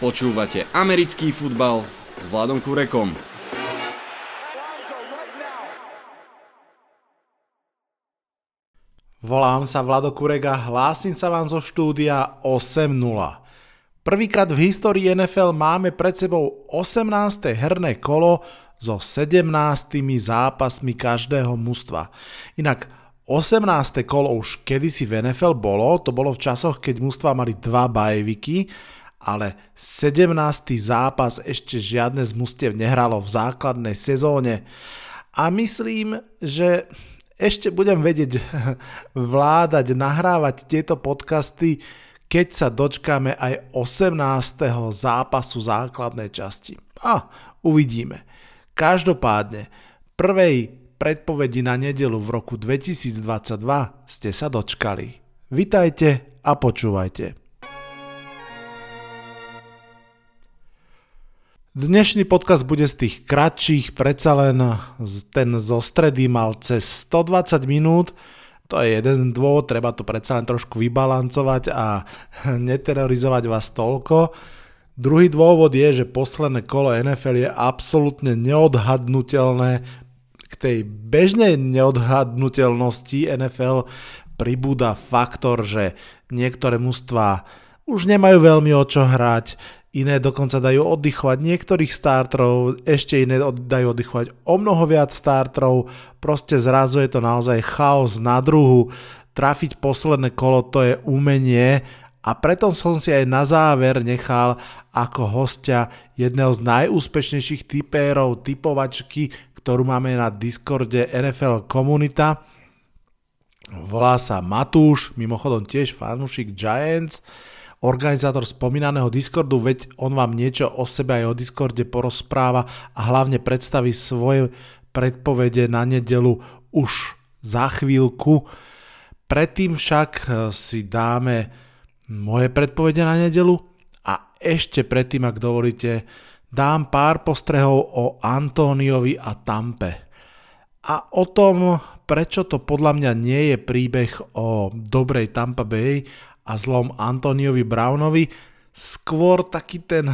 Počúvate americký futbal s Vladom Kurekom. Volám sa Vlado Kurek a hlásim sa vám zo štúdia 8.0. Prvýkrát v histórii NFL máme pred sebou 18. herné kolo so 17. zápasmi každého mužstva. Inak 18. kolo už kedysi v NFL bolo, to bolo v časoch, keď mužstva mali dva bajviky, ale 17. zápas ešte žiadne z mustiev nehralo v základnej sezóne. A myslím, že ešte budem vedieť vládať, nahrávať tieto podcasty, keď sa dočkáme aj 18. zápasu základnej časti. A uvidíme. Každopádne, prvej predpovedi na nedelu v roku 2022 ste sa dočkali. Vitajte a počúvajte. Dnešný podcast bude z tých kratších, predsa len ten zo stredy mal cez 120 minút, to je jeden dôvod, treba to predsa len trošku vybalancovať a neterorizovať vás toľko. Druhý dôvod je, že posledné kolo NFL je absolútne neodhadnutelné. K tej bežnej neodhadnutelnosti NFL pribúda faktor, že niektoré mužstva už nemajú veľmi o čo hrať, iné dokonca dajú oddychovať niektorých startrov, ešte iné dajú oddychovať o mnoho viac startrov, proste zrazu je to naozaj chaos na druhu, trafiť posledné kolo to je umenie. A preto som si aj na záver nechal ako hostia jedného z najúspešnejších typérov typovačky, ktorú máme na Discorde NFL komunita. Volá sa Matúš, mimochodom tiež fanúšik Giants, organizátor spomínaného Discordu, veď on vám niečo o sebe aj o Discorde porozpráva a hlavne predstaví svoje predpovede na nedelu už za chvíľku. Predtým však eh, si dáme moje predpovede na nedelu a ešte predtým, ak dovolíte, dám pár postrehov o Antóniovi a Tampe. A o tom, prečo to podľa mňa nie je príbeh o dobrej Tampa Bay a zlom Antoniovi Brownovi, skôr taký ten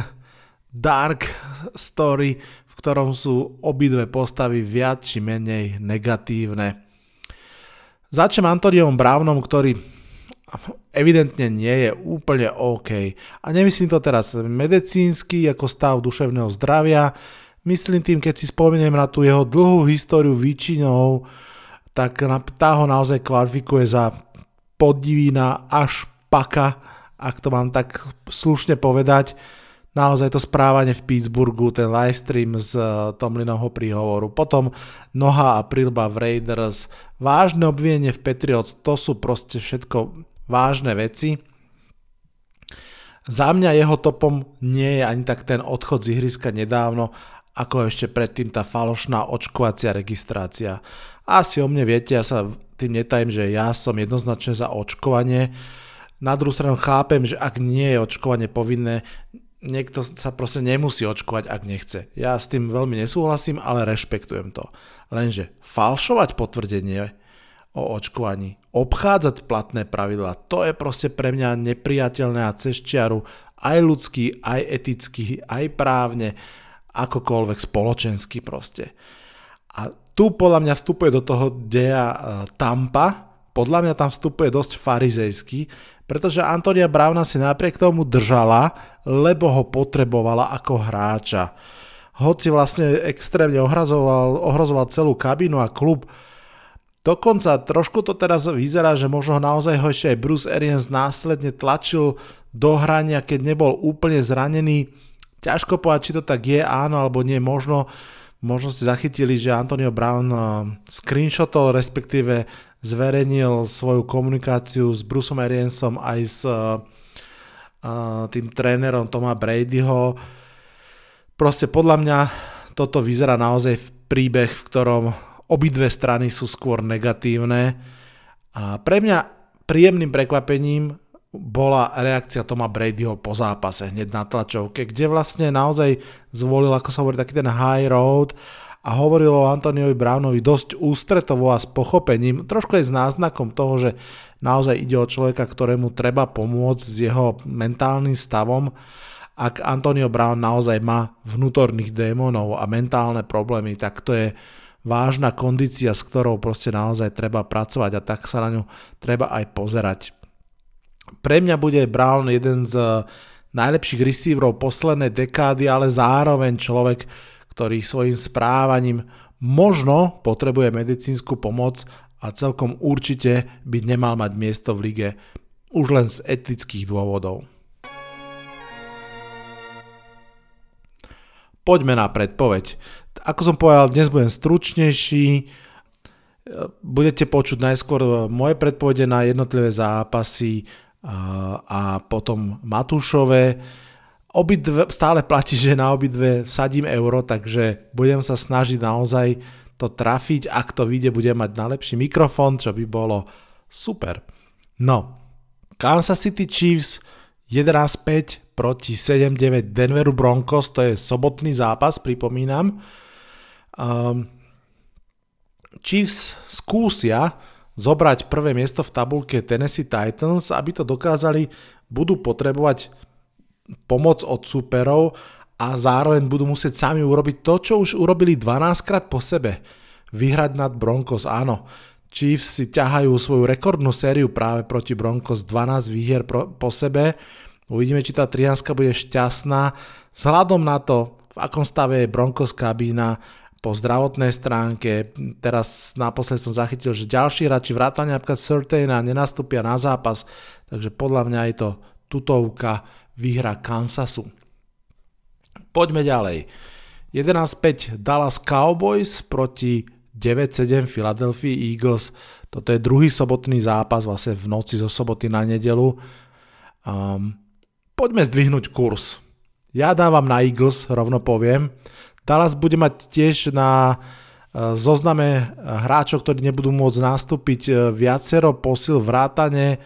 dark story, v ktorom sú obidve postavy viac či menej negatívne. Začnem Antoniom Brownom, ktorý evidentne nie je úplne OK. A nemyslím to teraz medicínsky ako stav duševného zdravia, myslím tým, keď si spomeniem na tú jeho dlhú históriu výčinov, tak tá ho naozaj kvalifikuje za podivína až paka, ak to mám tak slušne povedať. Naozaj to správanie v Pittsburghu, ten livestream z uh, Tomlinovho príhovoru. Potom noha a prilba v Raiders, vážne obvinenie v Patriots, to sú proste všetko vážne veci. Za mňa jeho topom nie je ani tak ten odchod z ihriska nedávno, ako ešte predtým tá falošná očkovacia registrácia. Asi o mne viete, ja sa tým netajím, že ja som jednoznačne za očkovanie. Na druhú stranu chápem, že ak nie je očkovanie povinné, niekto sa proste nemusí očkovať, ak nechce. Ja s tým veľmi nesúhlasím, ale rešpektujem to. Lenže falšovať potvrdenie o očkovaní, obchádzať platné pravidla, to je proste pre mňa nepriateľné a cez čiaru aj ľudský, aj etický, aj právne, akokoľvek spoločensky proste. A tu podľa mňa vstupuje do toho deja e, Tampa, podľa mňa tam vstupuje dosť farizejsky, pretože Antonia Brauna si napriek tomu držala, lebo ho potrebovala ako hráča. Hoci vlastne extrémne ohrozoval, ohrozoval celú kabínu a klub, Dokonca trošku to teraz vyzerá, že možno naozaj ho ešte aj Bruce Arians následne tlačil do hrania, keď nebol úplne zranený. Ťažko povedať, či to tak je, áno alebo nie, možno, možno ste zachytili, že Antonio Brown uh, screenshotol, respektíve zverejnil svoju komunikáciu s Bruceom Ariansom aj s uh, uh, tým trénerom Toma Bradyho. Proste podľa mňa toto vyzerá naozaj v príbeh, v ktorom obidve strany sú skôr negatívne. A pre mňa príjemným prekvapením bola reakcia Toma Bradyho po zápase hneď na tlačovke, kde vlastne naozaj zvolil, ako sa hovorí, taký ten high road a hovoril o Antoniovi Brownovi dosť ústretovo a s pochopením, trošku aj s náznakom toho, že naozaj ide o človeka, ktorému treba pomôcť s jeho mentálnym stavom ak Antonio Brown naozaj má vnútorných démonov a mentálne problémy, tak to je vážna kondícia, s ktorou proste naozaj treba pracovať a tak sa na ňu treba aj pozerať. Pre mňa bude Brown jeden z najlepších receiverov poslednej dekády, ale zároveň človek, ktorý svojim správaním možno potrebuje medicínsku pomoc a celkom určite by nemal mať miesto v lige už len z etických dôvodov. Poďme na predpoveď. Ako som povedal, dnes budem stručnejší. Budete počuť najskôr moje predpovede na jednotlivé zápasy a potom Matúšové. Obidve, stále platí, že na obidve vsadím euro, takže budem sa snažiť naozaj to trafiť. Ak to vyjde, budem mať najlepší mikrofón, čo by bolo super. No, Kansas City Chiefs 11-5 proti 7-9 Denveru Broncos, to je sobotný zápas, pripomínam. Um, Chiefs skúsia zobrať prvé miesto v tabulke Tennessee Titans, aby to dokázali, budú potrebovať pomoc od superov a zároveň budú musieť sami urobiť to, čo už urobili 12 krát po sebe. Vyhrať nad Broncos, áno. Chiefs si ťahajú svoju rekordnú sériu práve proti Broncos 12 výhier po sebe Uvidíme, či tá triánska bude šťastná. Vzhľadom na to, v akom stave je Broncos kabína, po zdravotnej stránke. Teraz naposled som zachytil, že ďalší hráči vrátane napríklad Surtaina nenastúpia na zápas, takže podľa mňa je to tutovka výhra Kansasu. Poďme ďalej. 11-5 Dallas Cowboys proti 9-7 Philadelphia Eagles. Toto je druhý sobotný zápas, vlastne v noci zo soboty na nedelu. Um, poďme zdvihnúť kurz. Ja dávam na Eagles, rovno poviem. Dallas bude mať tiež na e, zozname hráčov, ktorí nebudú môcť nastúpiť e, viacero posil vrátane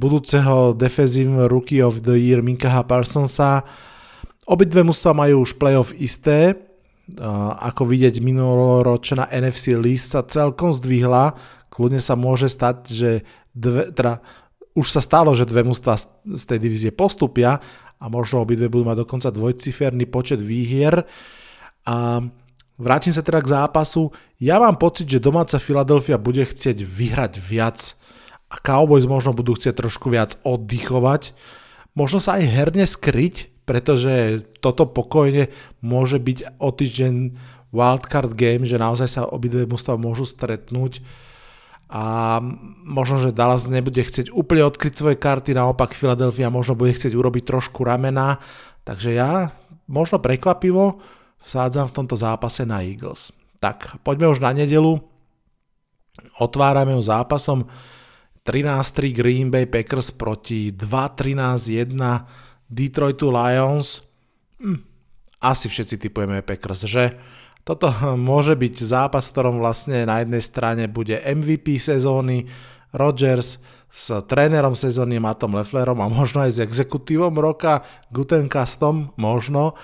budúceho defensive rookie of the year Minkaha Parsonsa. Obidve mužstva majú už playoff isté. Ako vidieť, minuloročná NFC list sa celkom zdvihla. Kľudne sa môže stať, že dve, teda už sa stalo, že dve mužstva z tej divízie postupia a možno obidve budú mať dokonca dvojciferný počet výhier. A vrátim sa teda k zápasu. Ja mám pocit, že domáca Philadelphia bude chcieť vyhrať viac a Cowboys možno budú chcieť trošku viac oddychovať. Možno sa aj herne skryť, pretože toto pokojne môže byť o týždeň wildcard game, že naozaj sa obidve mužstva môžu stretnúť a možno, že Dallas nebude chcieť úplne odkryť svoje karty, naopak Philadelphia možno bude chcieť urobiť trošku ramena, takže ja možno prekvapivo vsádzam v tomto zápase na Eagles. Tak, poďme už na nedelu. Otvárame ju zápasom 13-3 Green Bay Packers proti 2-13-1 Detroitu Lions. Hm, asi všetci typujeme Packers, že? Toto môže byť zápas, v ktorom vlastne na jednej strane bude MVP sezóny Rodgers s trénerom sezóny Matom Lefflerom a možno aj s exekutívom roka Gutenkastom, možno.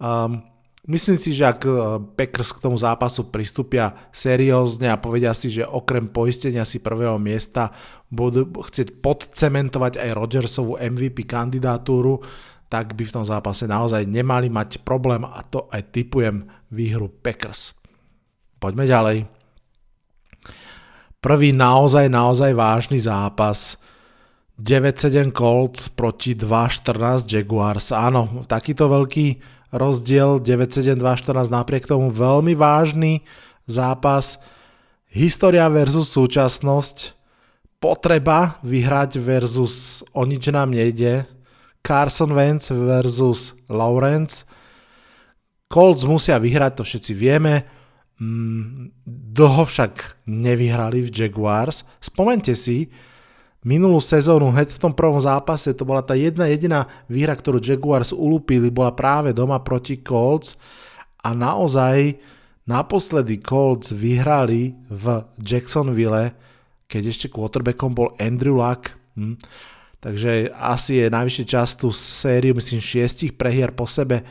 Um, myslím si, že ak uh, Packers k tomu zápasu pristúpia seriózne a povedia si, že okrem poistenia si prvého miesta budú chcieť podcementovať aj Rodgersovú MVP kandidatúru, tak by v tom zápase naozaj nemali mať problém a to aj typujem výhru Packers. Poďme ďalej. Prvý naozaj, naozaj vážny zápas 9-7 Colts proti 2-14 Jaguars. Áno, takýto veľký rozdiel 9-7-2-14 napriek tomu veľmi vážny zápas. História versus súčasnosť. Potreba vyhrať versus o nič nám nejde Carson Wentz versus Lawrence. Colts musia vyhrať, to všetci vieme. Mm, dlho však nevyhrali v Jaguars. Spomente si, minulú sezónu, hneď v tom prvom zápase, to bola tá jedna jediná výhra, ktorú Jaguars ulúpili, bola práve doma proti Colts a naozaj naposledy Colts vyhrali v Jacksonville, keď ešte quarterbackom bol Andrew Luck. Hm. Takže asi je najvyšší čas tú sériu, myslím, šiestich prehier po sebe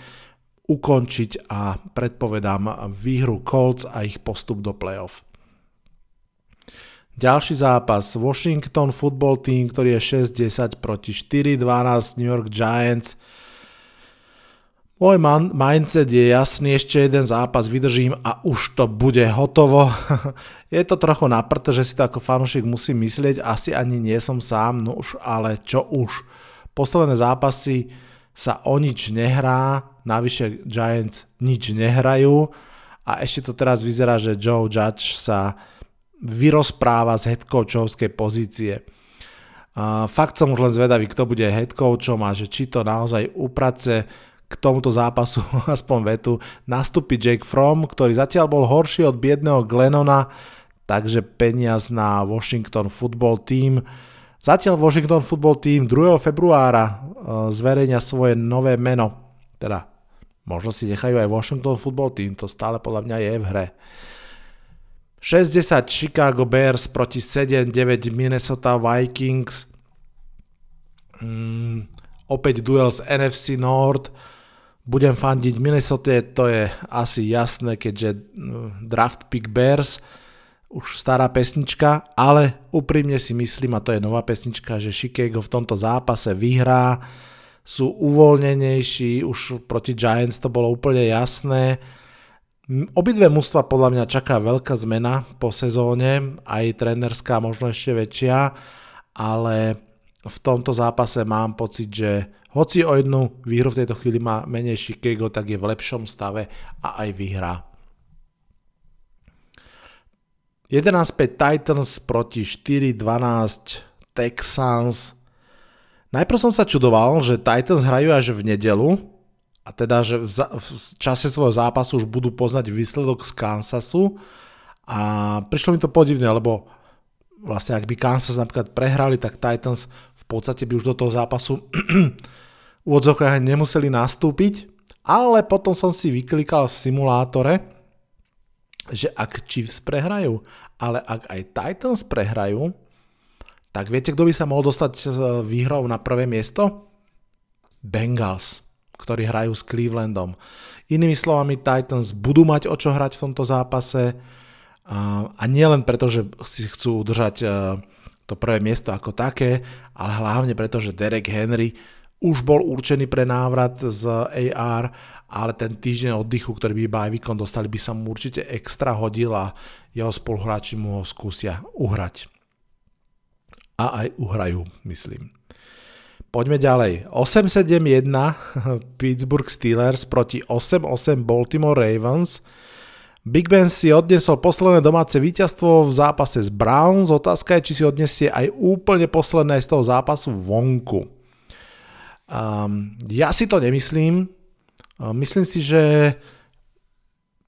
ukončiť a predpovedám výhru Colts a ich postup do playoff. Ďalší zápas Washington Football Team, ktorý je 6-10 proti 4-12 New York Giants. Môj man- mindset je jasný, ešte jeden zápas vydržím a už to bude hotovo. je to trochu naprt, že si to ako fanúšik musím myslieť, asi ani nie som sám, no už, ale čo už. Posledné zápasy sa o nič nehrá, navyše Giants nič nehrajú a ešte to teraz vyzerá, že Joe Judge sa vyrozpráva z headcoachovskej pozície. Uh, fakt som už len zvedavý, kto bude headcoachom a že či to naozaj uprace k tomuto zápasu aspoň vetu. Nastúpi Jake Fromm, ktorý zatiaľ bol horší od biedného Glennona, takže peniaz na Washington Football Team. Zatiaľ Washington Football Team 2. februára e, zverejňa svoje nové meno. Teda možno si nechajú aj Washington Football Team, to stále podľa mňa je v hre. 60 Chicago Bears proti 7-9 Minnesota Vikings. Mm, opäť duel z NFC North budem fandiť Minnesota, to je asi jasné, keďže mm, draft pick Bears, už stará pesnička, ale úprimne si myslím, a to je nová pesnička, že Chicago v tomto zápase vyhrá, sú uvoľnenejší, už proti Giants to bolo úplne jasné. Obidve mužstva podľa mňa čaká veľká zmena po sezóne, aj trenerská možno ešte väčšia, ale v tomto zápase mám pocit, že hoci o jednu výhru v tejto chvíli má menej Chicago, tak je v lepšom stave a aj vyhrá. 11-5 Titans proti 4-12 Texans. Najprv som sa čudoval, že Titans hrajú až v nedelu, a teda, že v, v čase svojho zápasu už budú poznať výsledok z Kansasu. A prišlo mi to podivné, lebo vlastne ak by Kansas napríklad prehrali, tak Titans v podstate by už do toho zápasu úvodzovkách nemuseli nastúpiť, ale potom som si vyklikal v simulátore, že ak Chiefs prehrajú, ale ak aj Titans prehrajú, tak viete, kto by sa mohol dostať výhrou na prvé miesto? Bengals, ktorí hrajú s Clevelandom. Inými slovami, Titans budú mať o čo hrať v tomto zápase a nie len preto, že si chcú udržať e, to prvé miesto ako také, ale hlavne preto, že Derek Henry už bol určený pre návrat z AR, ale ten týždeň oddychu, ktorý by iba výkon dostali, by sa mu určite extra hodil a jeho spoluhráči mu ho skúsia uhrať. A aj uhrajú, myslím. Poďme ďalej. 8-7-1 Pittsburgh Steelers proti 8-8 Baltimore Ravens. Big Ben si odnesol posledné domáce víťazstvo v zápase s Browns. Otázka je, či si odnesie aj úplne posledné z toho zápasu vonku. Um, ja si to nemyslím. Um, myslím si, že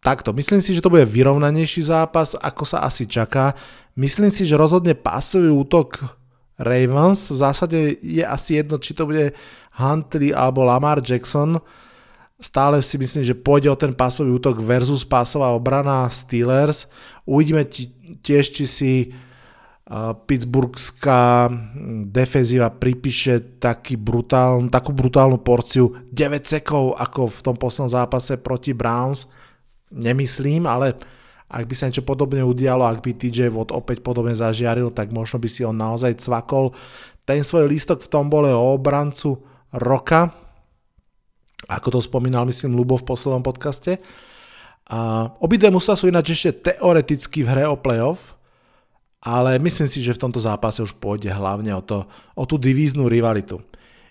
takto. Myslím si, že to bude vyrovnanejší zápas, ako sa asi čaká. Myslím si, že rozhodne pásový útok Ravens. V zásade je asi jedno, či to bude Huntley alebo Lamar Jackson. Stále si myslím, že pôjde o ten pásový útok versus pásová obrana Steelers. Uvidíme tiež, či si Pittsburghská defenzíva pripíše taký brutál, takú brutálnu porciu 9 sekov ako v tom poslednom zápase proti Browns. Nemyslím, ale ak by sa niečo podobne udialo, ak by TJ Watt opäť podobne zažiaril, tak možno by si on naozaj cvakol ten svoj lístok v tom bole o obrancu roka, ako to spomínal myslím Lubo v poslednom podcaste. A obidve musia sú ináč ešte teoreticky v hre o playoff, ale myslím si, že v tomto zápase už pôjde hlavne o, to, o tú divíznu rivalitu.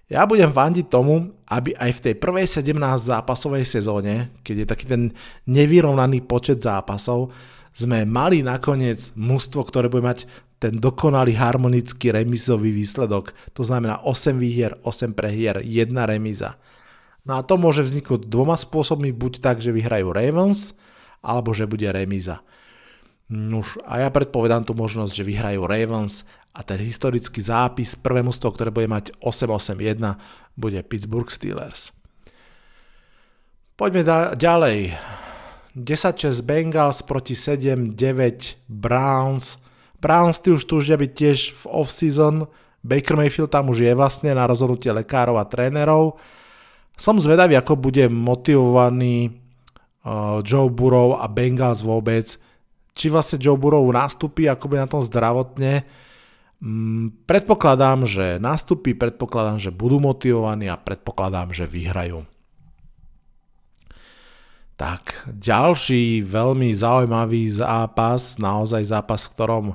Ja budem fandiť tomu, aby aj v tej prvej 17 zápasovej sezóne, keď je taký ten nevyrovnaný počet zápasov, sme mali nakoniec mužstvo, ktoré bude mať ten dokonalý harmonický remizový výsledok. To znamená 8 výhier, 8 prehier, 1 remíza. No a to môže vzniknúť dvoma spôsobmi, buď tak, že vyhrajú Ravens, alebo že bude remíza. Nuž, a ja predpovedám tú možnosť, že vyhrajú Ravens a ten historický zápis, prvé mústvo, ktoré bude mať 8-8-1, bude Pittsburgh Steelers. Poďme da- ďalej. 10-6 Bengals proti 7-9 Browns. Browns ty už túžia byť tiež v off-season. Baker Mayfield tam už je vlastne na rozhodnutie lekárov a trénerov. Som zvedavý, ako bude motivovaný uh, Joe Burrow a Bengals vôbec či vlastne Joe Burrow nastúpi, ako bude na tom zdravotne. Mm, predpokladám, že nastúpi, predpokladám, že budú motivovaní a predpokladám, že vyhrajú. Tak, ďalší veľmi zaujímavý zápas, naozaj zápas, v ktorom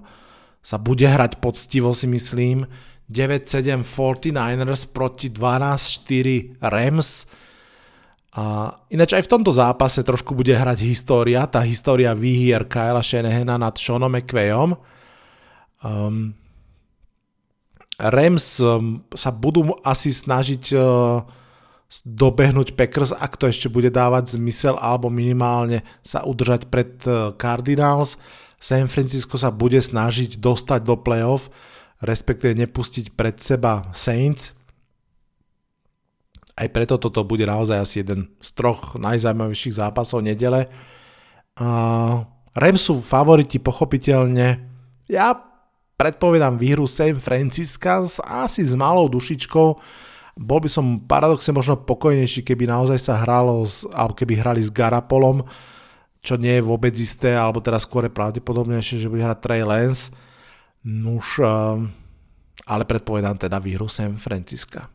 sa bude hrať poctivo si myslím. 9-7 49ers proti 12-4 Rams. A ináč aj v tomto zápase trošku bude hrať história, tá história výhier Kyla Shanahana nad Seanom McVayom. Um, Rams um, sa budú asi snažiť uh, dobehnúť Packers, ak to ešte bude dávať zmysel, alebo minimálne sa udržať pred eh, Cardinals. San Francisco sa bude snažiť dostať do playoff, respektíve nepustiť pred seba Saints. Aj preto toto bude naozaj asi jeden z troch najzaujímavejších zápasov nedele. Rams sú favoriti pochopiteľne. Ja predpovedám výhru San Francisca asi s malou dušičkou, bol by som paradoxne možno pokojnejší, keby naozaj sa hralo, alebo keby hrali s Garapolom, čo nie je vôbec isté, alebo teraz skôr je pravdepodobnejšie, že bude hrať Trey Lance. Nuž, eh, ale predpovedám teda výhru San Francisca.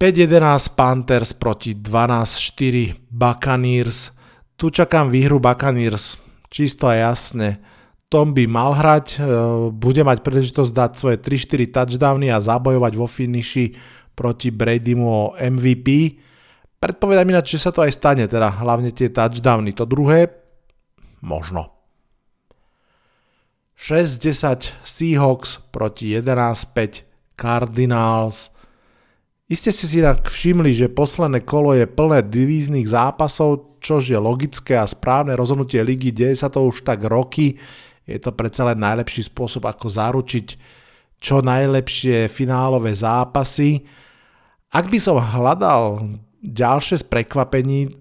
5-11 Panthers proti 12-4 Buccaneers. Tu čakám výhru Buccaneers, čisto a jasne. Tom by mal hrať, e, bude mať príležitosť dať svoje 3-4 touchdowny a zabojovať vo finiši proti Bradymu o MVP. Predpovedám ináč, že sa to aj stane, teda hlavne tie touchdowny. To druhé, možno. 6-10 Seahawks proti 11-5 Cardinals. Iste ste si inak všimli, že posledné kolo je plné divíznych zápasov, čož je logické a správne rozhodnutie ligy, deje sa to už tak roky, je to predsa len najlepší spôsob, ako zaručiť čo najlepšie finálové zápasy. Ak by som hľadal ďalšie z prekvapení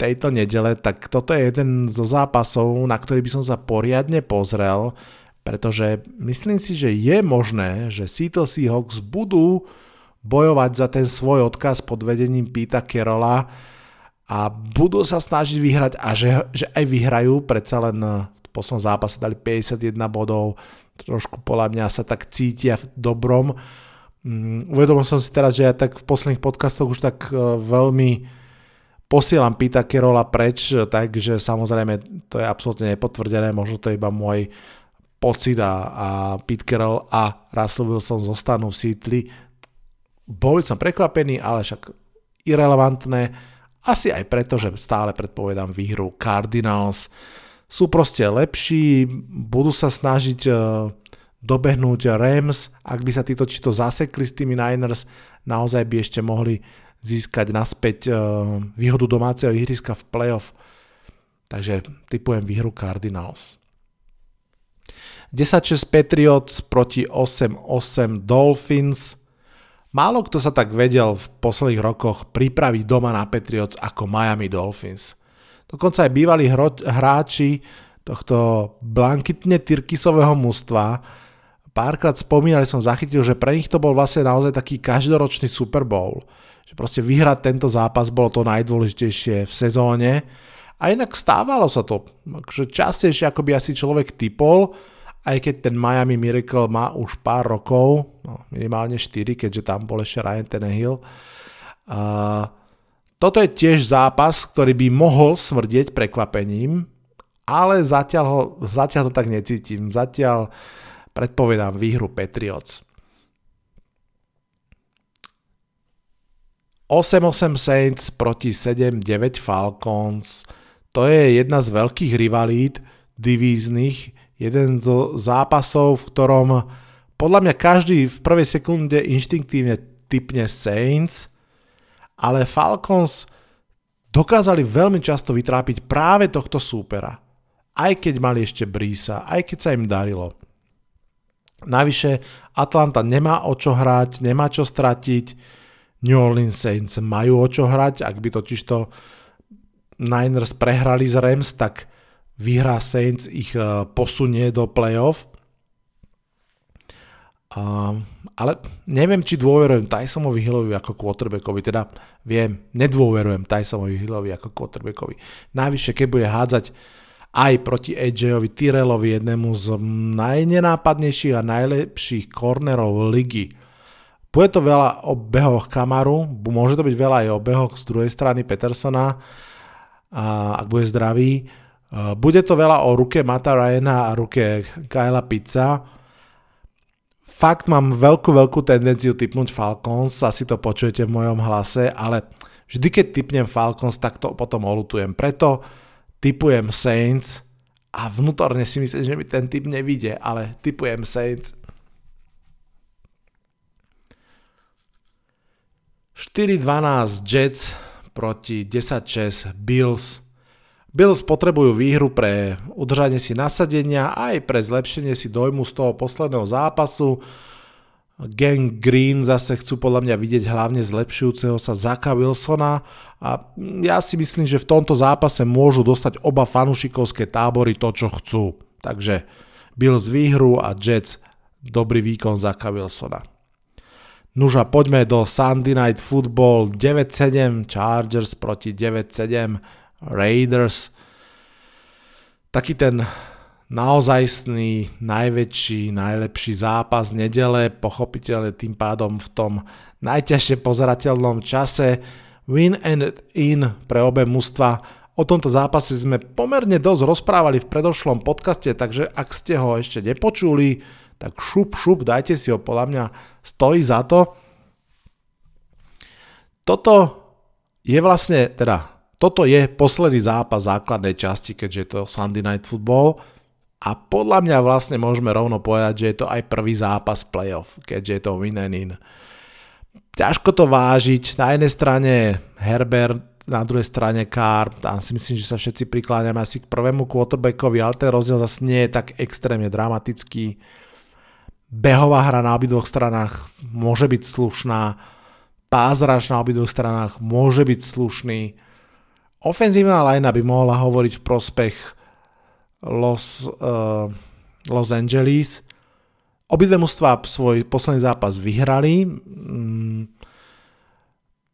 tejto nedele, tak toto je jeden zo zápasov, na ktorý by som sa poriadne pozrel, pretože myslím si, že je možné, že Seattle Seahawks budú bojovať za ten svoj odkaz pod vedením Pita Kerola a budú sa snažiť vyhrať a že, že aj vyhrajú, predsa len poslednom zápase dali 51 bodov, trošku podľa mňa sa tak cítia v dobrom. Um, uvedomil som si teraz, že ja tak v posledných podcastoch už tak uh, veľmi posielam Pita Kerola preč, takže samozrejme to je absolútne nepotvrdené, možno to je iba môj pocit a, a Pete Carroll a Russell Wilson zostanú v Seattle. Boli som prekvapený, ale však irrelevantné, asi aj preto, že stále predpovedám výhru Cardinals sú proste lepší, budú sa snažiť e, dobehnúť Rams, ak by sa títo či to zasekli s tými Niners, naozaj by ešte mohli získať naspäť e, výhodu domáceho ihriska v playoff. Takže typujem výhru Cardinals. 10-6 Patriots proti 8-8 Dolphins. Málo kto sa tak vedel v posledných rokoch pripraviť doma na Patriots ako Miami Dolphins. Dokonca aj bývalí hráči tohto blankitne tyrkisového mužstva párkrát spomínali, som zachytil, že pre nich to bol vlastne naozaj taký každoročný Super Bowl. Že proste vyhrať tento zápas bolo to najdôležitejšie v sezóne. A inak stávalo sa to, že častejšie ako by asi človek typol, aj keď ten Miami Miracle má už pár rokov, no, minimálne 4, keďže tam bol ešte Ryan Tannehill. Uh, toto je tiež zápas, ktorý by mohol smrdieť prekvapením, ale zatiaľ, ho, zatiaľ to tak necítim. Zatiaľ predpovedám výhru Patriots. 8-8 Saints proti 7-9 Falcons. To je jedna z veľkých rivalít divíznych, jeden zo zápasov, v ktorom podľa mňa každý v prvej sekunde inštinktívne typne Saints – ale Falcons dokázali veľmi často vytrápiť práve tohto súpera. Aj keď mali ešte Brísa, aj keď sa im darilo. Navyše Atlanta nemá o čo hrať, nemá čo stratiť, New Orleans Saints majú o čo hrať, ak by totižto Niners prehrali z Rams, tak výhra Saints ich eh, posunie do playoff Uh, ale neviem, či dôverujem Tysonovi Hillovi ako quarterbackovi, teda viem, nedôverujem Tysonovi Hillovi ako quarterbackovi. Najvyššie, keď bude hádzať aj proti AJ-ovi Tyrelovi, jednému z najnenápadnejších a najlepších cornerov ligy. Bude to veľa o behoch Kamaru, môže to byť veľa aj o behoch z druhej strany Petersona. a ak bude zdravý. Bude to veľa o ruke Mata Ryana a ruke Kyla Pizza. Fakt mám veľkú, veľkú tendenciu typnúť Falcons, asi to počujete v mojom hlase, ale vždy keď typnem Falcons, tak to potom olutujem. Preto typujem Saints a vnútorne si myslím, že mi ten typ nevidie, ale typujem Saints. 4-12 Jets proti 10-6 Bills. Bills potrebujú výhru pre udržanie si nasadenia aj pre zlepšenie si dojmu z toho posledného zápasu. Gang Green zase chcú podľa mňa vidieť hlavne zlepšujúceho sa Zaka Wilsona a ja si myslím, že v tomto zápase môžu dostať oba fanušikovské tábory to, čo chcú. Takže Bills výhru a Jets dobrý výkon Zaka Wilsona. Nuža, poďme do Sunday Night Football 9-7 Chargers proti 9-7 Raiders. Taký ten naozajstný, najväčší, najlepší zápas nedele, pochopiteľne tým pádom v tom najťažšie pozerateľnom čase. Win and in pre obe mužstva. O tomto zápase sme pomerne dosť rozprávali v predošlom podcaste, takže ak ste ho ešte nepočuli, tak šup, šup, dajte si ho, podľa mňa stojí za to. Toto je vlastne, teda toto je posledný zápas základnej časti, keďže je to Sunday Night Football. A podľa mňa vlastne môžeme rovno povedať, že je to aj prvý zápas playoff, keďže je to win and in. Ťažko to vážiť, na jednej strane Herbert, na druhej strane Carr, tam si myslím, že sa všetci prikláňame asi k prvému quarterbackovi, ale ten rozdiel zase nie je tak extrémne dramatický. Behová hra na obidvoch stranách môže byť slušná, pázraž na obidvoch stranách môže byť slušný, Ofenzívna linea by mohla hovoriť v prospech Los, uh, Los Angeles. Obidve mužstva svoj posledný zápas vyhrali. Mm,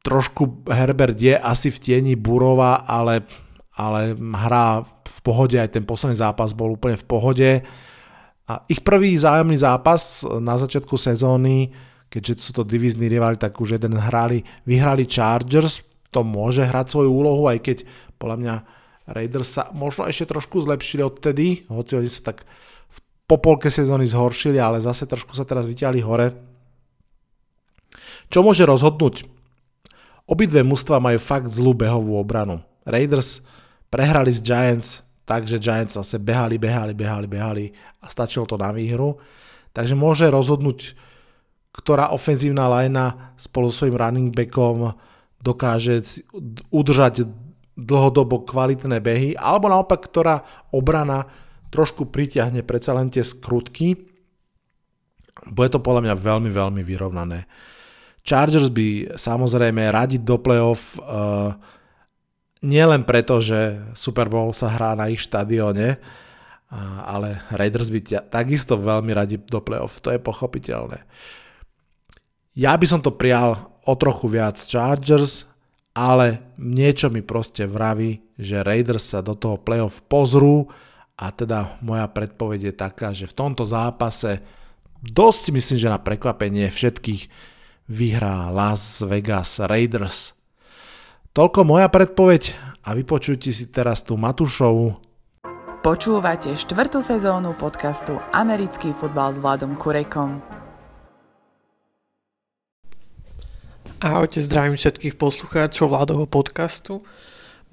trošku Herbert je asi v tieni Burova, ale, ale hrá v pohode, aj ten posledný zápas bol úplne v pohode. A ich prvý zájomný zápas na začiatku sezóny, keďže sú to divizní rivali, tak už jeden hrali, vyhrali Chargers to môže hrať svoju úlohu, aj keď podľa mňa Raiders sa možno ešte trošku zlepšili odtedy, hoci oni sa tak v popolke sezóny zhoršili, ale zase trošku sa teraz vyťahli hore. Čo môže rozhodnúť? Obidve mužstva majú fakt zlú behovú obranu. Raiders prehrali s Giants, takže Giants zase behali, behali, behali, behali a stačilo to na výhru. Takže môže rozhodnúť, ktorá ofenzívna linea spolu s svojím running backom dokáže udržať dlhodobo kvalitné behy, alebo naopak, ktorá obrana trošku pritiahne predsa len tie skrutky. Bude to podľa mňa veľmi, veľmi vyrovnané. Chargers by samozrejme radiť do playoff uh, nielen preto, že Super Bowl sa hrá na ich štadióne, uh, ale Raiders by tia, takisto veľmi radi do playoff, to je pochopiteľné. Ja by som to prijal o trochu viac Chargers, ale niečo mi proste vraví, že Raiders sa do toho playoff pozrú a teda moja predpoveď je taká, že v tomto zápase dosť si myslím, že na prekvapenie všetkých vyhrá Las Vegas Raiders. Toľko moja predpoveď a vypočujte si teraz tú Matušovu. Počúvate štvrtú sezónu podcastu Americký futbal s Vladom Kurekom. Ahojte, zdravím všetkých poslucháčov Vládovho podcastu.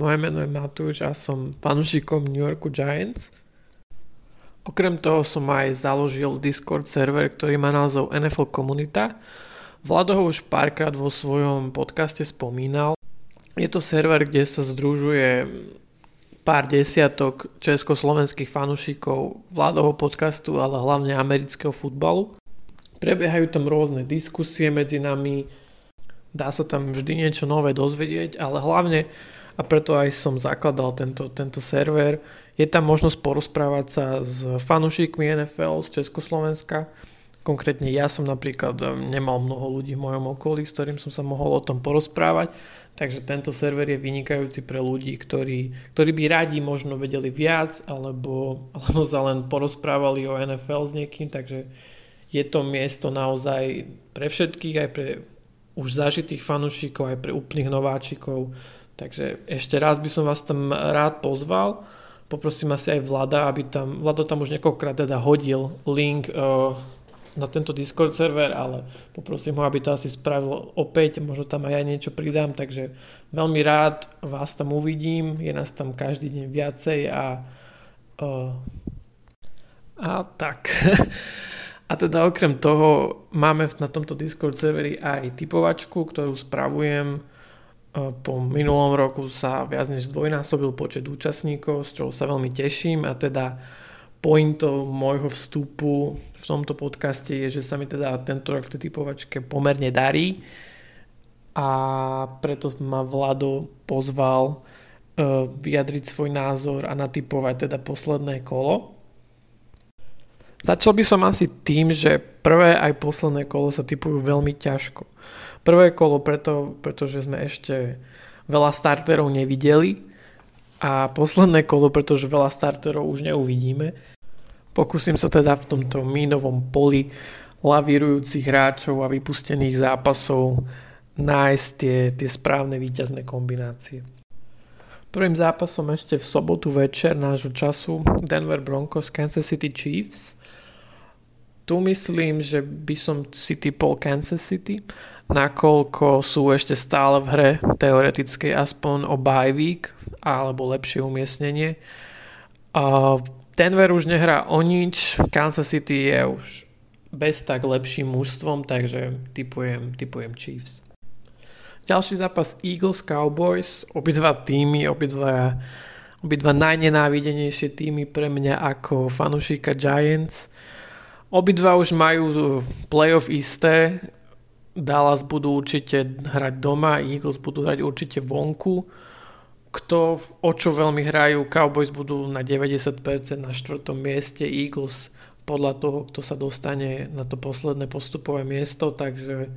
Moje meno je Matúš a som fanúšikom New Yorku Giants. Okrem toho som aj založil Discord server, ktorý má názov NFL Komunita. Vlado ho už párkrát vo svojom podcaste spomínal. Je to server, kde sa združuje pár desiatok československých fanúšikov Vládovho podcastu, ale hlavne amerického futbalu. Prebiehajú tam rôzne diskusie medzi nami, dá sa tam vždy niečo nové dozvedieť, ale hlavne, a preto aj som zakladal tento, tento server, je tam možnosť porozprávať sa s fanúšikmi NFL z Československa. Konkrétne ja som napríklad um, nemal mnoho ľudí v mojom okolí, s ktorým som sa mohol o tom porozprávať, takže tento server je vynikajúci pre ľudí, ktorí, ktorí by radi možno vedeli viac, alebo, alebo sa len porozprávali o NFL s niekým, takže je to miesto naozaj pre všetkých, aj pre už zažitých fanúšikov, aj pre úplných nováčikov. Takže ešte raz by som vás tam rád pozval. Poprosím asi aj Vlada, aby tam, Vlado tam už niekoľkokrát teda hodil link uh, na tento Discord server, ale poprosím ho, aby to asi spravil opäť, možno tam aj ja niečo pridám, takže veľmi rád vás tam uvidím, je nás tam každý deň viacej a uh, a tak. A teda okrem toho máme na tomto Discord serveri aj typovačku, ktorú spravujem. E, po minulom roku sa viac než zdvojnásobil počet účastníkov, z čoho sa veľmi teším a teda pointou môjho vstupu v tomto podcaste je, že sa mi teda tento rok v tej typovačke pomerne darí a preto ma Vlado pozval uh, vyjadriť svoj názor a natypovať teda posledné kolo. Začal by som asi tým, že prvé aj posledné kolo sa typujú veľmi ťažko. Prvé kolo preto, pretože sme ešte veľa starterov nevideli a posledné kolo, pretože veľa starterov už neuvidíme. Pokúsim sa teda v tomto mínovom poli lavírujúcich hráčov a vypustených zápasov nájsť tie, tie správne víťazné kombinácie. Prvým zápasom ešte v sobotu večer nášho času Denver Broncos Kansas City Chiefs – tu myslím, že by som si typol Kansas City, nakoľko sú ešte stále v hre teoretickej aspoň o bye week alebo lepšie umiestnenie. Uh, Denver už nehrá o nič, Kansas City je už bez tak lepším mužstvom, takže typujem, typujem Chiefs. Ďalší zápas Eagles Cowboys, obidva týmy, obidva, obidva najnenávidenejšie týmy pre mňa ako fanúšika Giants. Obidva už majú playoff isté. Dallas budú určite hrať doma, Eagles budú hrať určite vonku. Kto o čo veľmi hrajú, Cowboys budú na 90% na štvrtom mieste, Eagles podľa toho, kto sa dostane na to posledné postupové miesto, takže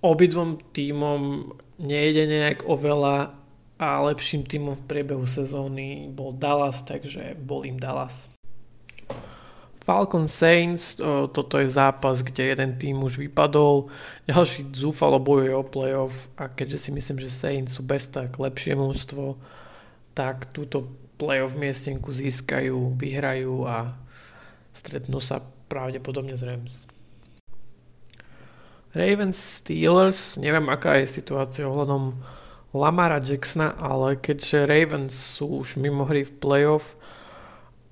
obidvom týmom nejde nejak oveľa a lepším týmom v priebehu sezóny bol Dallas, takže bol im Dallas. Falcon Saints, toto je zápas, kde jeden tým už vypadol, ďalší zúfalo bojuje o playoff a keďže si myslím, že Saints sú bez tak lepšie mústvo, tak túto playoff miestenku získajú, vyhrajú a stretnú sa pravdepodobne z Rams. Ravens Steelers, neviem aká je situácia ohľadom Lamara Jacksona, ale keďže Ravens sú už mimo hry v playoff,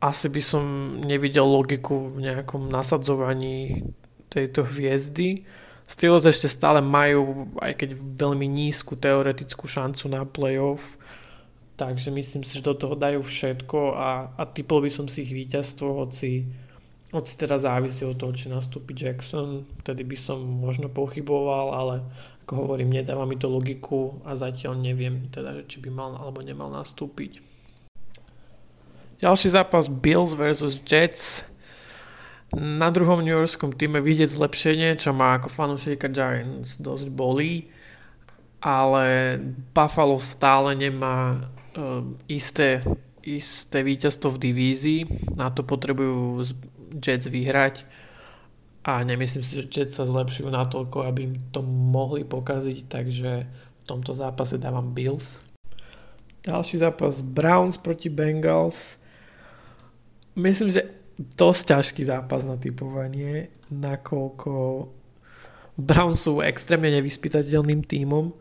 asi by som nevidel logiku v nejakom nasadzovaní tejto hviezdy. Steelers ešte stále majú, aj keď veľmi nízku teoretickú šancu na playoff, takže myslím si, že do toho dajú všetko a, a typol by som si ich víťazstvo, hoci, hoci teda závisí od toho, či nastúpi Jackson, vtedy by som možno pochyboval, ale ako hovorím, nedáva mi to logiku a zatiaľ neviem teda, či by mal alebo nemal nastúpiť. Ďalší zápas Bills vs Jets. Na druhom New Yorkskom týme vidieť zlepšenie, čo má ako fanúšika Giants dosť bolí, ale Buffalo stále nemá um, isté, isté víťazstvo v divízii, na to potrebujú Jets vyhrať a nemyslím si, že Jets sa zlepšujú natoľko, aby im to mohli pokaziť, takže v tomto zápase dávam Bills. Ďalší zápas Browns proti Bengals myslím, že dosť ťažký zápas na typovanie, nakoľko Browns sú extrémne nevyspytateľným tímom.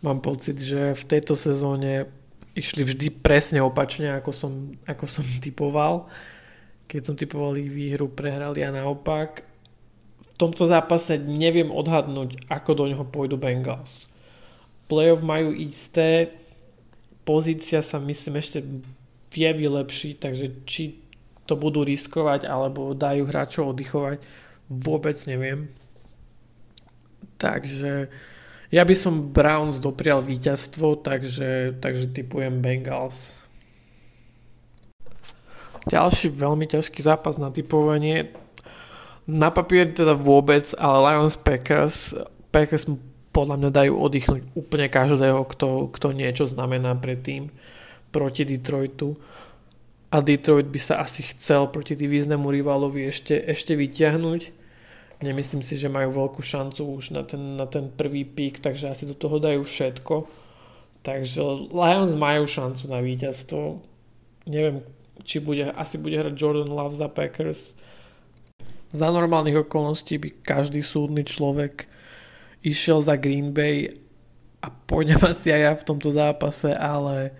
Mám pocit, že v tejto sezóne išli vždy presne opačne, ako som, ako som typoval. Keď som typoval ich výhru, prehrali a naopak. V tomto zápase neviem odhadnúť, ako do neho pôjdu Bengals. Playoff majú isté, pozícia sa myslím ešte vie vylepšiť, takže či to budú riskovať alebo dajú hráčov oddychovať, vôbec neviem. Takže ja by som Browns doprial víťazstvo, takže, takže typujem Bengals. Ďalší veľmi ťažký zápas na typovanie. Na papieri teda vôbec, ale Lions Packers, Packers podľa mňa dajú oddychnúť úplne každého, kto, kto niečo znamená pre tým proti Detroitu a Detroit by sa asi chcel proti divíznemu rivalovi ešte, ešte vyťahnuť. Nemyslím si, že majú veľkú šancu už na ten, na ten prvý pík, takže asi do toho dajú všetko. Takže Lions majú šancu na víťazstvo. Neviem, či bude, asi bude hrať Jordan Love za Packers. Za normálnych okolností by každý súdny človek išiel za Green Bay a pôjdem asi aj ja v tomto zápase, ale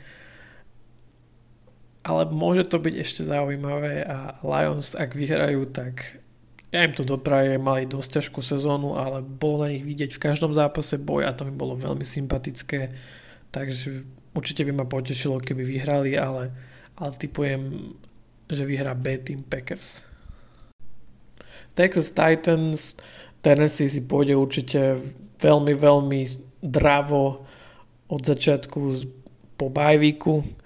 ale môže to byť ešte zaujímavé a Lions ak vyhrajú, tak ja im to doprajem, mali dosť ťažkú sezónu, ale bolo na nich vidieť v každom zápase boj a to mi bolo veľmi sympatické, takže určite by ma potešilo, keby vyhrali, ale, ale typujem, že vyhrá B Team Packers. Texas Titans, Tennessee si pôjde určite veľmi, veľmi dravo od začiatku po bajvíku,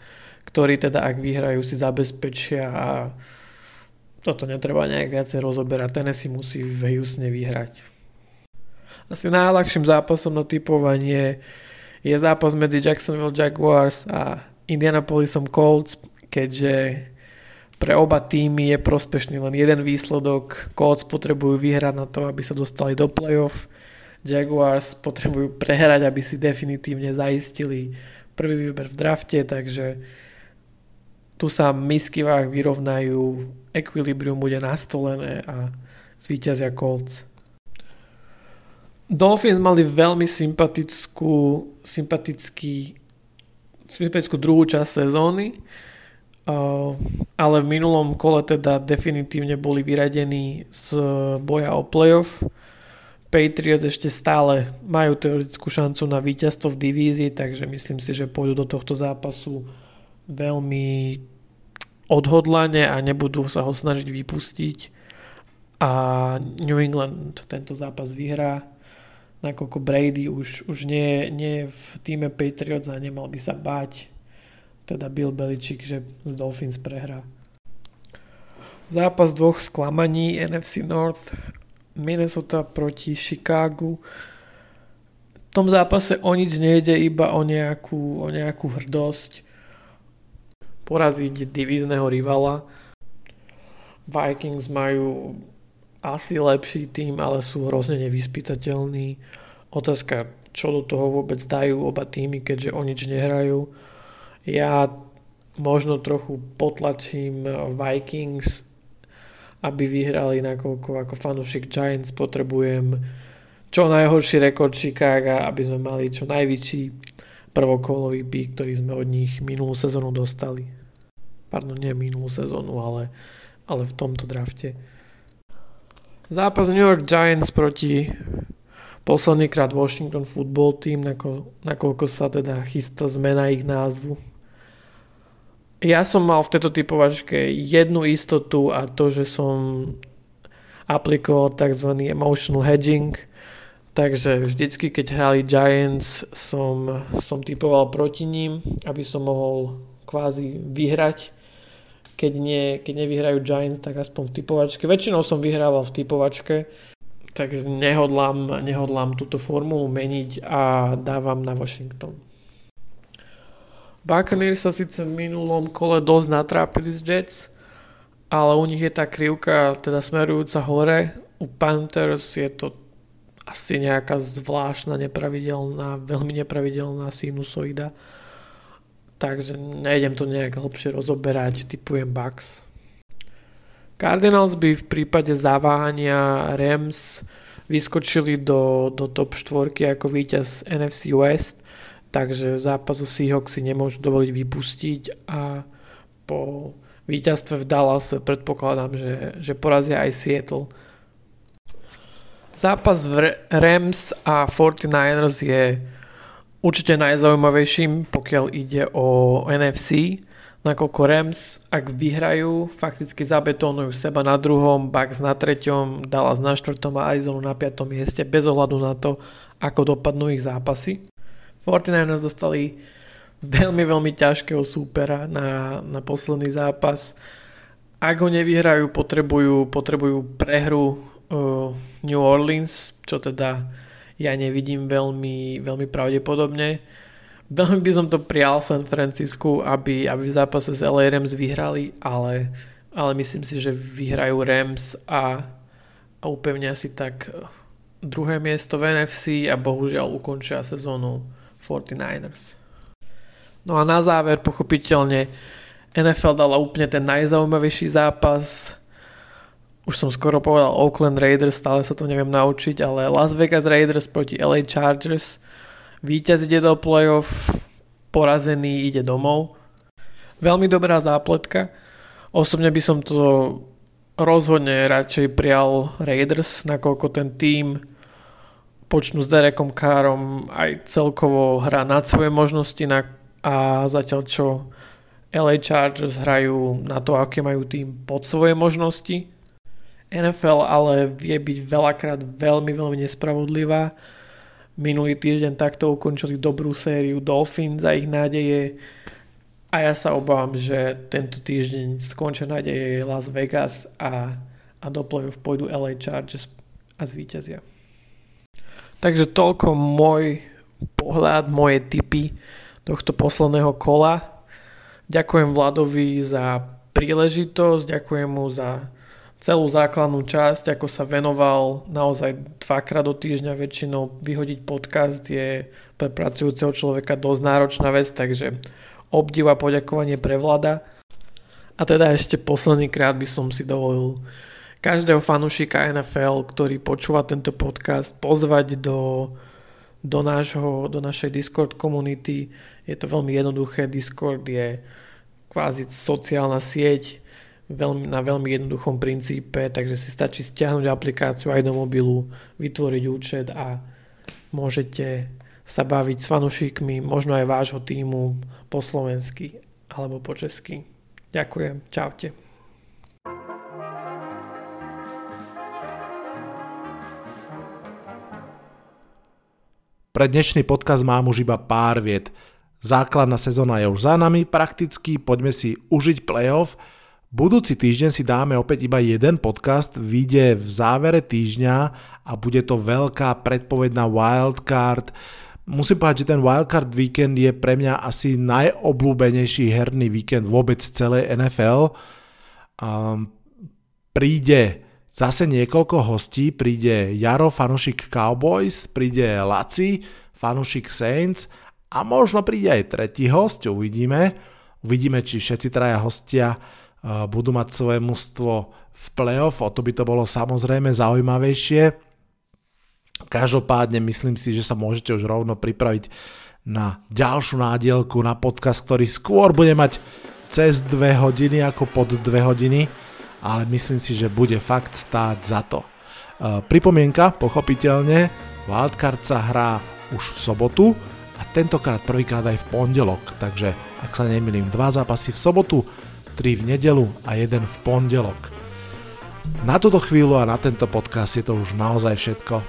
ktorí teda ak vyhrajú si zabezpečia a toto netreba nejak viacej rozoberať. Tennessee musí v Houstone vyhrať. Asi najľahším zápasom na typovanie je zápas medzi Jacksonville Jaguars a Indianapolisom Colts, keďže pre oba týmy je prospešný len jeden výsledok. Colts potrebujú vyhrať na to, aby sa dostali do playoff. Jaguars potrebujú prehrať, aby si definitívne zaistili prvý výber v drafte, takže tu sa misky váh vyrovnajú ekvilibrium bude nastolené a zvíťazia Colts. Dolphins mali veľmi sympatickú, sympatický, sympatickú druhú časť sezóny, uh, ale v minulom kole teda definitívne boli vyradení z boja o playoff. Patriots ešte stále majú teoretickú šancu na víťazstvo v divízii, takže myslím si, že pôjdu do tohto zápasu veľmi odhodlane a nebudú sa ho snažiť vypustiť. A New England tento zápas vyhrá nakoľko Brady už, už nie, nie je v týme Patriots a nemal by sa báť teda Bill Belichick, že z Dolphins prehrá. Zápas dvoch sklamaní NFC North Minnesota proti Chicago v tom zápase o nič nejde, iba o nejakú, o nejakú hrdosť poraziť divízneho rivala. Vikings majú asi lepší tým, ale sú hrozne nevyspytateľní. Otázka, čo do toho vôbec dajú oba týmy, keďže o nič nehrajú. Ja možno trochu potlačím Vikings, aby vyhrali, nakoľko ako fanúšik Giants potrebujem čo najhorší rekord Chicago, aby sme mali čo najväčší prvokolový pík, ktorý sme od nich minulú sezónu dostali. Pardon, nie minulú sezónu, ale, ale v tomto drafte. Zápas New York Giants proti poslednýkrát Washington Football Team, nako, nakoľko sa teda chystá zmena ich názvu. Ja som mal v tejto typovačke jednu istotu a to, že som aplikoval tzv. emotional hedging – Takže vždycky, keď hrali Giants, som, som typoval proti ním, aby som mohol kvázi vyhrať. Keď, nie, keď nevyhrajú Giants, tak aspoň v typovačke. Väčšinou som vyhrával v typovačke, tak nehodlám, nehodlám túto formulu meniť a dávam na Washington. Buccaneers sa síce v minulom kole dosť natrápili z Jets, ale u nich je tá krivka teda smerujúca hore. U Panthers je to asi nejaká zvláštna, nepravidelná, veľmi nepravidelná sinusoida. Takže nejdem to nejak hlbšie rozoberať, typujem Bucks. Cardinals by v prípade zaváhania Rams vyskočili do, do top 4 ako víťaz NFC West, takže zápasu Seahawks si nemôžu dovoliť vypustiť a po víťazstve v Dallas predpokladám, že, že porazia aj Seattle Zápas v Rams a 49ers je určite najzaujímavejším, pokiaľ ide o NFC, nakoľko Rams, ak vyhrajú, fakticky zabetónujú seba na druhom, Bucks na treťom, Dallas na štvrtom a Arizona na piatom mieste, bez ohľadu na to, ako dopadnú ich zápasy. 49ers dostali veľmi, veľmi ťažkého súpera na, na posledný zápas. Ak ho nevyhrajú, potrebujú, potrebujú prehru New Orleans, čo teda ja nevidím veľmi, veľmi pravdepodobne. Veľmi by som to prijal San Francisku, aby, aby v zápase s LA Rams vyhrali, ale, ale myslím si, že vyhrajú Rams a, a upevnia si tak druhé miesto v NFC a bohužiaľ ukončia sezónu 49ers. No a na záver pochopiteľne NFL dala úplne ten najzaujímavejší zápas. Už som skoro povedal Oakland Raiders, stále sa to neviem naučiť, ale Las Vegas Raiders proti LA Chargers. Víťaz ide do playoff, porazený ide domov. Veľmi dobrá zápletka. Osobne by som to rozhodne radšej prijal Raiders, nakoľko ten tým počnú s Derekom Károm aj celkovo hrá nad svoje možnosti na, a zatiaľ čo LA Chargers hrajú na to, aké majú tým pod svoje možnosti. NFL ale vie byť veľakrát veľmi, veľmi nespravodlivá. Minulý týždeň takto ukončili dobrú sériu Dolphins a ich nádeje a ja sa obávam, že tento týždeň skončia nádeje Las Vegas a, a do play-off pôjdu LA Chargers a zvíťazia. Takže toľko môj pohľad, moje tipy tohto posledného kola. Ďakujem Vladovi za príležitosť, ďakujem mu za celú základnú časť, ako sa venoval naozaj dvakrát do týždňa väčšinou vyhodiť podcast je pre pracujúceho človeka dosť náročná vec, takže obdiv a poďakovanie pre Vlada. A teda ešte posledný krát by som si dovolil každého fanúšika NFL, ktorý počúva tento podcast, pozvať do, do, nášho, do našej Discord komunity. Je to veľmi jednoduché. Discord je kvázi sociálna sieť veľmi, na veľmi jednoduchom princípe, takže si stačí stiahnuť aplikáciu aj do mobilu, vytvoriť účet a môžete sa baviť s fanúšikmi, možno aj vášho týmu po slovensky alebo po česky. Ďakujem, čaute. Pre dnešný podcast mám už iba pár viet. Základná sezóna je už za nami prakticky, poďme si užiť playoff. Budúci týždeň si dáme opäť iba jeden podcast, vyjde v závere týždňa a bude to veľká predpovedná wildcard. Musím povedať, že ten wildcard víkend je pre mňa asi najobľúbenejší herný víkend vôbec celej NFL. Um, príde zase niekoľko hostí, príde Jaro, fanušik Cowboys, príde Laci, fanušik Saints a možno príde aj tretí host, uvidíme. Uvidíme, či všetci traja hostia budú mať svoje mužstvo v playoff, o to by to bolo samozrejme zaujímavejšie. Každopádne myslím si, že sa môžete už rovno pripraviť na ďalšiu nádielku, na podcast, ktorý skôr bude mať cez dve hodiny ako pod dve hodiny ale myslím si, že bude fakt stáť za to. E, pripomienka, pochopiteľne, Wildcard sa hrá už v sobotu a tentokrát prvýkrát aj v pondelok, takže ak sa nemýlim, dva zápasy v sobotu, tri v nedelu a jeden v pondelok. Na túto chvíľu a na tento podcast je to už naozaj všetko.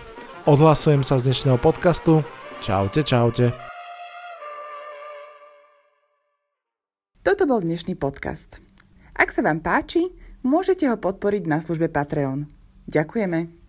Odhlasujem sa z dnešného podcastu. Čaute, čaute. Toto bol dnešný podcast. Ak sa vám páči, Môžete ho podporiť na službe Patreon. Ďakujeme.